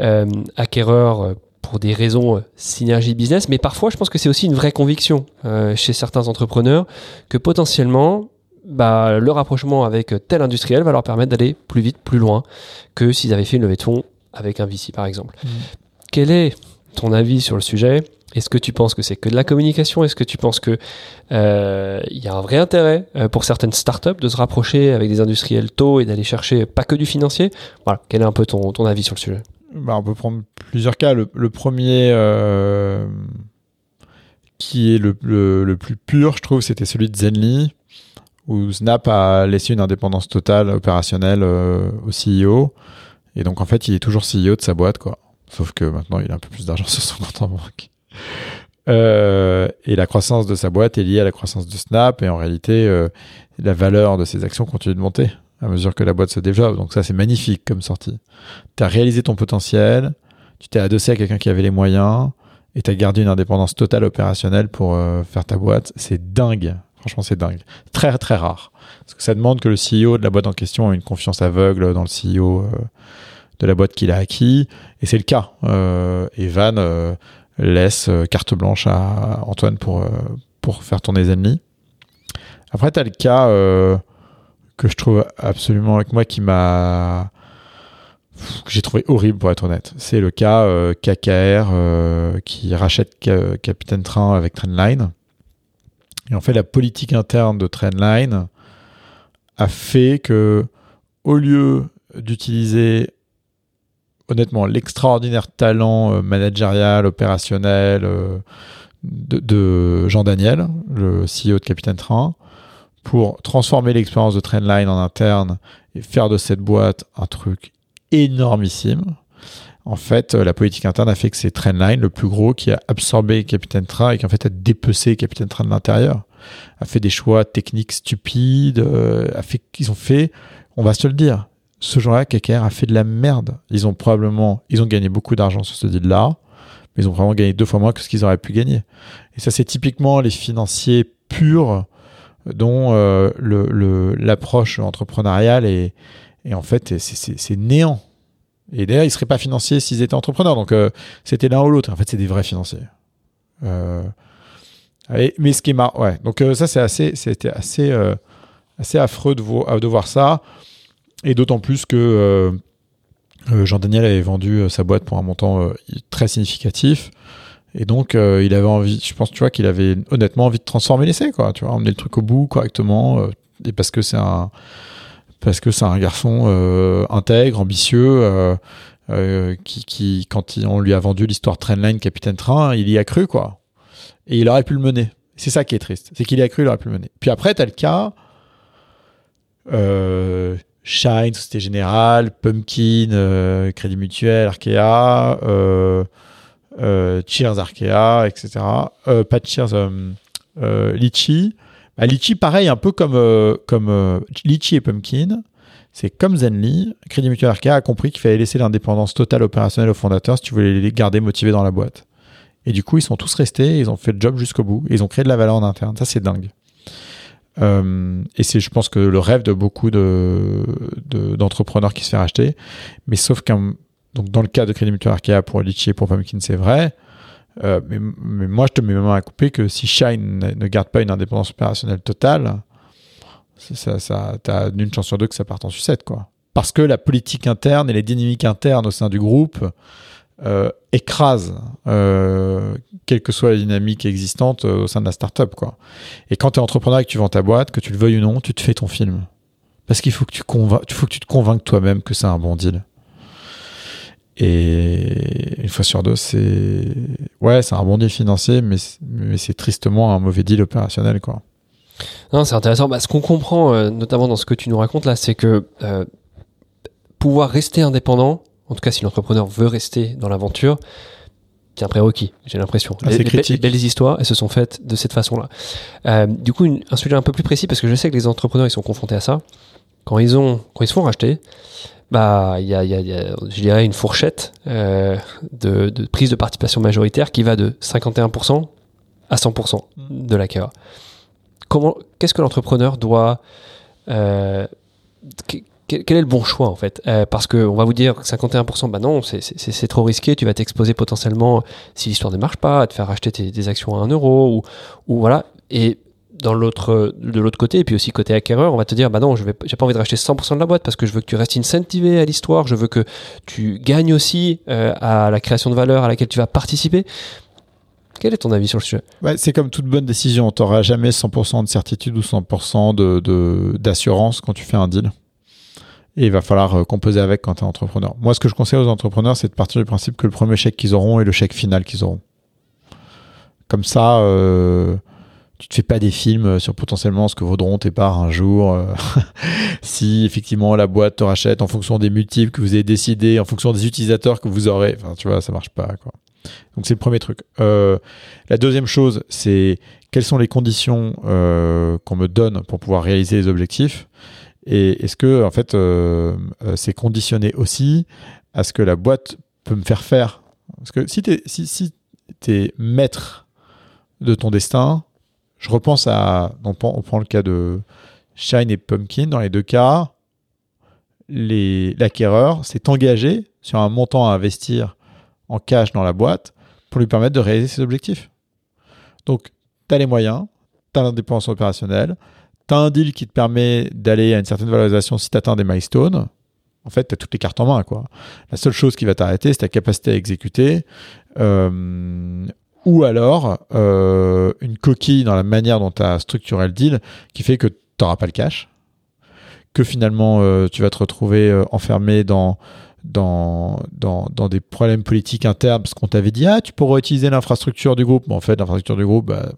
euh, acquéreur pour des raisons synergie business. Mais parfois, je pense que c'est aussi une vraie conviction chez certains entrepreneurs que potentiellement, bah, le rapprochement avec tel industriel va leur permettre d'aller plus vite, plus loin que s'ils avaient fait une levée de fonds avec un VC, par exemple. Mmh. Quel est ton avis sur le sujet? Est-ce que tu penses que c'est que de la communication? Est-ce que tu penses que euh, il y a un vrai intérêt euh, pour certaines startups de se rapprocher avec des industriels tôt et d'aller chercher pas que du financier? Voilà, quel est un peu ton, ton avis sur le sujet? Bah, On peut prendre plusieurs cas. Le, premier euh, qui est le, le, plus pur, je trouve, c'était celui de Zenly, où Snap a laissé une indépendance totale opérationnelle au CEO. Et donc, en fait, il est toujours CEO de sa boîte, quoi. Sauf que maintenant, il a un peu plus d'argent sur son compte en banque. Euh, et la croissance de sa boîte est liée à la croissance de Snap. Et en réalité, euh, la valeur de ses actions continue de monter à mesure que la boîte se développe. Donc ça, c'est magnifique comme sortie. Tu as réalisé ton potentiel, tu t'es adossé à quelqu'un qui avait les moyens, et tu as gardé une indépendance totale opérationnelle pour euh, faire ta boîte. C'est dingue. Franchement, c'est dingue. Très, très rare. Parce que ça demande que le CEO de la boîte en question ait une confiance aveugle dans le CEO de la boîte qu'il a acquis. Et c'est le cas. et Van laisse euh, carte blanche à Antoine pour, euh, pour faire tourner Zenly. Après, tu as le cas euh, que je trouve absolument avec moi qui m'a. que j'ai trouvé horrible pour être honnête. C'est le cas KKR qui rachète Capitaine Train avec Trendline. Et en fait, la politique interne de Trendline a fait que, au lieu d'utiliser honnêtement l'extraordinaire talent euh, managérial, opérationnel euh, de, Jean Daniel, le CEO de Capitaine Train, pour transformer l'expérience de Trendline en interne et faire de cette boîte un truc énormissime. En fait, euh, la politique interne a fait que c'est Trendline, le plus gros, qui a absorbé Capitaine Train et qui en fait a dépecé Capitaine Train de l'intérieur. A fait des choix techniques stupides, a fait qu'ils ont fait, on va se le dire, ce jour-là, KKR a fait de la merde. Ils ont probablement, ils ont gagné beaucoup d'argent sur ce deal-là, mais ils ont vraiment gagné deux fois moins que ce qu'ils auraient pu gagner. Et ça, c'est typiquement les financiers purs dont euh, l'approche entrepreneuriale est, en fait, c'est néant. Et d'ailleurs, ils seraient pas financiers s'ils étaient entrepreneurs. Donc, euh, c'était l'un ou l'autre. En fait, c'est des vrais financiers. Euh, mais ce qui est marrant, ouais. Donc, ça, c'est assez, c'était assez, assez affreux de, voir ça. Et d'autant plus que euh, euh, Jean-Daniel avait vendu euh, sa boîte pour un montant très significatif. Et donc, il avait envie, je pense, tu vois, qu'il avait honnêtement envie de transformer l'essai, quoi. Tu vois, emmener le truc au bout correctement. et parce que c'est un, parce que c'est un garçon intègre, ambitieux, qui, qui, quand on lui a vendu l'histoire Trainline, Capitaine Train, il y a cru, quoi. Et il aurait pu le mener. C'est ça qui est triste. C'est qu'il y a cru, il aurait pu le mener. Puis après, tu as le cas, Shine, Société Générale, Pumpkin, euh, Crédit Mutuel, Arkea, euh, euh, Cheers Arkea, etc. pas Cheers, Litchi. Bah, Litchi, pareil, un peu comme, comme Litchi et Pumpkin. C'est comme Zenly, Crédit Mutuel Arkea a compris qu'il fallait laisser l'indépendance totale opérationnelle aux fondateurs si tu voulais les garder motivés dans la boîte. Et du coup, ils sont tous restés, ils ont fait le job jusqu'au bout, ils ont créé de la valeur en interne. Ça, c'est dingue. Euh, et c'est, je pense que le rêve de beaucoup de, d'entrepreneurs qui se fait racheter. Mais sauf qu'un, donc dans le cas de Crédit Mutuel Arkea pour Litchi et pour Pumpkin, c'est vrai. Euh, mais, moi, je te mets main à couper que si Shine ne, garde pas une indépendance opérationnelle totale, ça, ça, t'as une chance sur deux que ça parte en sucette, quoi. Parce que la politique interne et les dynamiques internes au sein du groupe euh, écrase euh, quelle que soit la dynamique existante euh, au sein de la startup quoi. Et quand tu es entrepreneur et que tu vends ta boîte, que tu le veuilles ou non, tu te fais ton film. Parce qu'il faut que tu faut que tu te convainques toi-même que c'est un bon deal. Et une fois sur deux, c'est ouais, c'est un bon deal financier, mais mais c'est tristement un mauvais deal opérationnel, quoi. Non, c'est intéressant. Bah, ce qu'on comprend, euh, notamment dans ce que tu nous racontes là, c'est que euh, pouvoir rester indépendant, en tout cas si l'entrepreneur veut rester dans l'aventure, c'est un prérequis, j'ai l'impression. Ah, les, les, belles histoires, elles se sont faites de cette façon-là. Euh, du coup, un sujet un peu plus précis, parce que je sais que les entrepreneurs, ils sont confrontés à ça. Quand ils, ont, quand ils se font racheter, bah, il y a, y, a, y a, je dirais, une fourchette euh, de, de, prise de participation majoritaire qui va de 51% à 100% mmh. de l'acquéreur. Comment, qu'est-ce que l'entrepreneur doit euh, quel, est le bon choix en fait? Euh, Parce qu'on va vous dire 51%, bah non, c'est trop risqué, tu vas t'exposer potentiellement, si l'histoire ne marche pas, à te faire acheter tes, des actions à 1 euro, ou, ou voilà. Et dans l'autre de l'autre côté et puis aussi côté acquéreur on va te dire bah non je j'ai pas envie de racheter 100% de la boîte parce que je veux que tu restes incentivé à l'histoire je veux que tu gagnes aussi euh, à la création de valeur à laquelle tu vas participer quel est ton avis sur le sujet? C'est comme toute bonne décision, tu n'auras jamais 100% de certitude ou 100% d'assurance de, quand tu fais un deal et il va falloir euh, composer avec quand tu es entrepreneur. Moi, ce que je conseille aux entrepreneurs, c'est de partir du principe que le premier chèque qu'ils auront est le chèque final qu'ils auront. Comme ça, euh, tu te fais pas des films sur potentiellement ce que vaudront tes parts un jour. Euh, si effectivement la boîte te rachète en fonction des multiples que vous avez décidé, en fonction des utilisateurs que vous aurez. Enfin, tu vois, ça marche pas. Quoi. Donc c'est le premier truc. Euh, la deuxième chose, c'est quelles sont les conditions euh, qu'on me donne pour pouvoir réaliser les objectifs. Et est-ce que, en fait, euh, euh, c'est conditionné aussi à ce que la boîte peut me faire faire? Parce que si tu si es maître de ton destin, je repense à. On prend, le cas de Shine et Pumpkin. Dans les deux cas, l'acquéreur s'est engagé sur un montant à investir en cash dans la boîte pour lui permettre de réaliser ses objectifs. Donc, tu as les moyens, tu as l'indépendance opérationnelle, tu as un deal qui te permet d'aller à une certaine valorisation si tu atteins des milestones. En fait, tu as toutes les cartes en main. Quoi. La seule chose qui va t'arrêter, c'est ta capacité à exécuter. Euh, ou alors euh, une coquille dans la manière dont tu as structuré le deal qui fait que tu n'auras pas le cash, que finalement euh, tu vas te retrouver enfermé dans, dans, dans, des problèmes politiques internes parce qu'on t'avait dit ah tu pourrais utiliser l'infrastructure du groupe mais en fait l'infrastructure du groupe bah,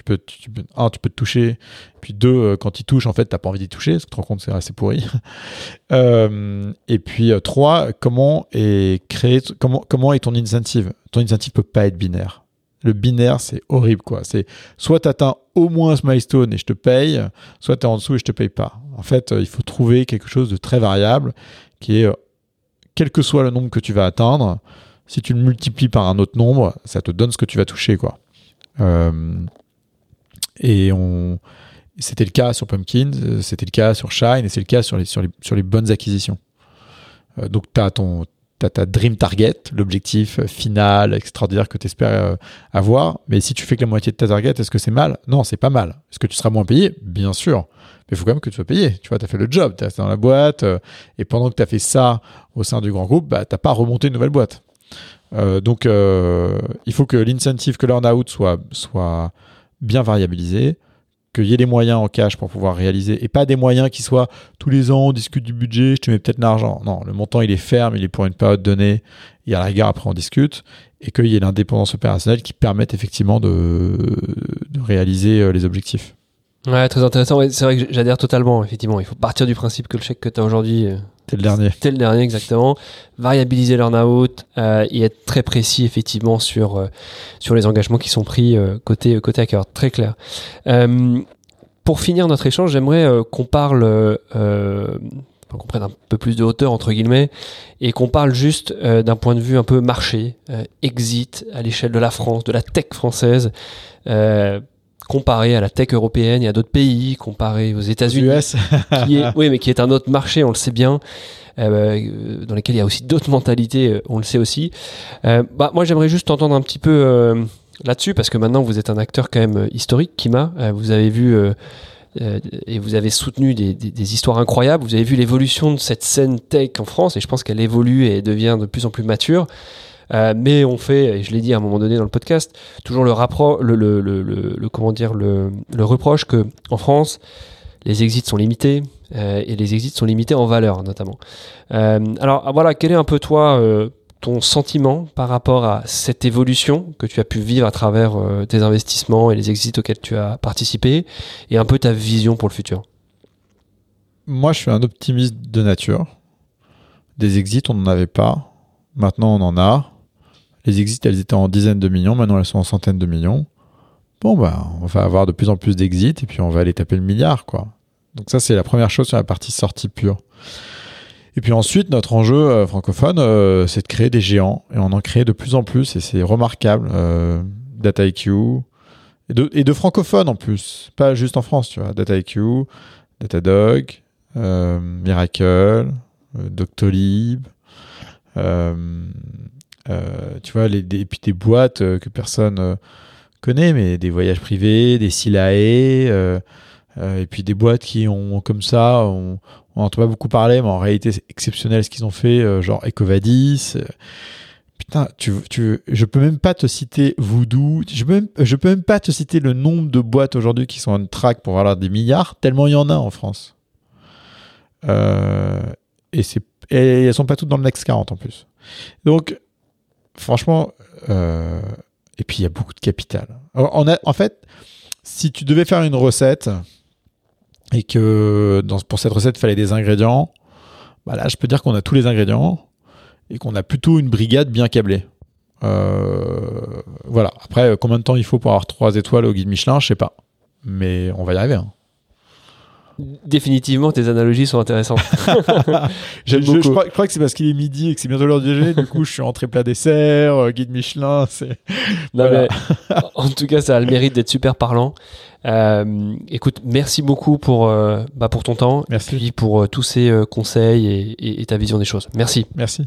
tu peux, tu peux, un, tu peux te toucher, puis deux, euh, quand il touche, en fait, t'as pas envie d'y toucher, parce que tu te rends compte c'est assez pourri. euh, et puis euh, trois, comment est créé, comment, comment est ton incentive? Ton incentive peut pas être binaire. Le binaire, c'est horrible, quoi. C'est soit tu atteins au moins ce milestone et je te paye, soit tu es en dessous et je te paye pas. En fait, euh, il faut trouver quelque chose de très variable qui est, quel que soit le nombre que tu vas atteindre, si tu le multiplies par un autre nombre, ça te donne ce que tu vas toucher, quoi. Euh, et on, c'était le cas sur Pumpkin, euh, c'était le cas sur Shine, et c'est le cas sur les, sur les, sur les bonnes acquisitions. Euh, donc, tu ton, ta dream target, l'objectif final extraordinaire que tu espères euh, avoir. Mais si tu fais que la moitié de ta target, est-ce que c'est mal? Non, c'est pas mal. Est-ce que tu seras moins payé? Bien sûr. Mais il faut quand même que tu sois payé. Tu vois, tu as fait le job, tu es resté dans la boîte. et pendant que tu as fait ça au sein du grand groupe, bah, tu n'as pas remonté une nouvelle boîte. donc, il faut que l'incentive, que l'earn-out soit, soit bien variabilisé, qu'il y ait les moyens en cash pour pouvoir réaliser et pas des moyens qui soient tous les ans on discute du budget, je te mets peut-être l'argent. Non, le montant il est ferme, il est pour une période donnée, y a la rigueur après on discute et qu'il y ait l'indépendance opérationnelle qui permette effectivement de, de réaliser euh, les objectifs. Ouais, très intéressant. c'est vrai que j'adhère totalement. Effectivement, il faut partir du principe que le chèque que tu as aujourd'hui, euh, c'est le dernier. C'est le dernier, exactement. Variabiliser l'earn-out euh, et être très précis, effectivement, sur, euh, sur les engagements qui sont pris euh, côté, côté hacker. Très clair. pour finir notre échange, j'aimerais qu'on parle, qu'on prenne un peu plus de hauteur, entre guillemets, et qu'on parle juste d'un point de vue un peu marché, exit à l'échelle de la France, de la tech française comparé à la tech européenne, y a d'autres pays, comparé aux États-Unis, qui est, oui, mais qui est un autre marché, on le sait bien, euh, dans lesquels il y a aussi d'autres mentalités, euh, on le sait aussi. Euh, bah, moi, j'aimerais juste entendre un petit peu euh, là-dessus, parce que maintenant, vous êtes un acteur quand même historique, Kima. vous avez vu et vous avez soutenu des, des, des, histoires incroyables. Vous avez vu l'évolution de cette scène tech en France, et je pense qu'elle évolue et devient de plus en plus mature. Euh, mais on fait, et je l'ai dit à un moment donné dans le podcast, toujours le, rappro le, le, le, le comment dire, le, reproche que en France, les exits sont limités, et les exits sont limités en valeur notamment. alors voilà, quel est un peu toi ton sentiment par rapport à cette évolution que tu as pu vivre à travers tes investissements et les exits auxquels tu as participé et un peu ta vision pour le futur? Moi, je suis un optimiste de nature. Des exits, on n'en avait pas. Maintenant, on en a. Les exits, elles étaient en dizaines de millions. Maintenant, elles sont en centaines de millions. Bon, bah, on va avoir de plus en plus d'exits et puis on va aller taper le milliard, quoi. Donc ça, c'est la première chose sur la partie sortie pure. Et puis ensuite, notre enjeu euh, francophone, euh, c'est de créer des géants. Et on en crée de plus en plus et c'est remarquable. Euh, DataIQ et de, francophones en plus, pas juste en France, tu vois. DataIQ, Datadog, Miracle, Doctolib. Tu vois, les, et puis des boîtes que personne connaît, mais des voyages privés, des Silae, et puis des boîtes qui ont comme ça, on n'entend pas beaucoup parler, mais en réalité c'est exceptionnel ce qu'ils ont fait, euh, genre Ecovadis. Putain, tu, tu, je peux même pas te citer Voodoo, je peux je peux même pas te citer le nombre de boîtes aujourd'hui qui sont en track pour avoir des milliards, tellement il y en a en France. Euh, et, et elles sont pas toutes dans le Next 40 en plus. Donc, franchement, euh, et puis il y a beaucoup de capital. En fait, si tu devais faire une recette, et que pour cette recette, il fallait des ingrédients, bah là, je peux dire qu'on a tous les ingrédients et qu'on a plutôt une brigade bien câblée. Euh, voilà. Après, combien de temps il faut pour avoir trois étoiles au guide Michelin, je sais pas. Mais on va y arriver. Hein. Définitivement, tes analogies sont intéressantes. je, je, crois, que c'est parce qu'il est midi et que c'est bientôt l'heure du déjeuner. du coup, je suis entré plat dessert, euh, guide Michelin. C'est... en tout cas, ça a le mérite d'être super parlant. Euh, écoute, merci beaucoup pour, euh, bah, pour ton temps. Merci. Et puis pour tous ces conseils et, et ta vision des choses. Merci. Merci.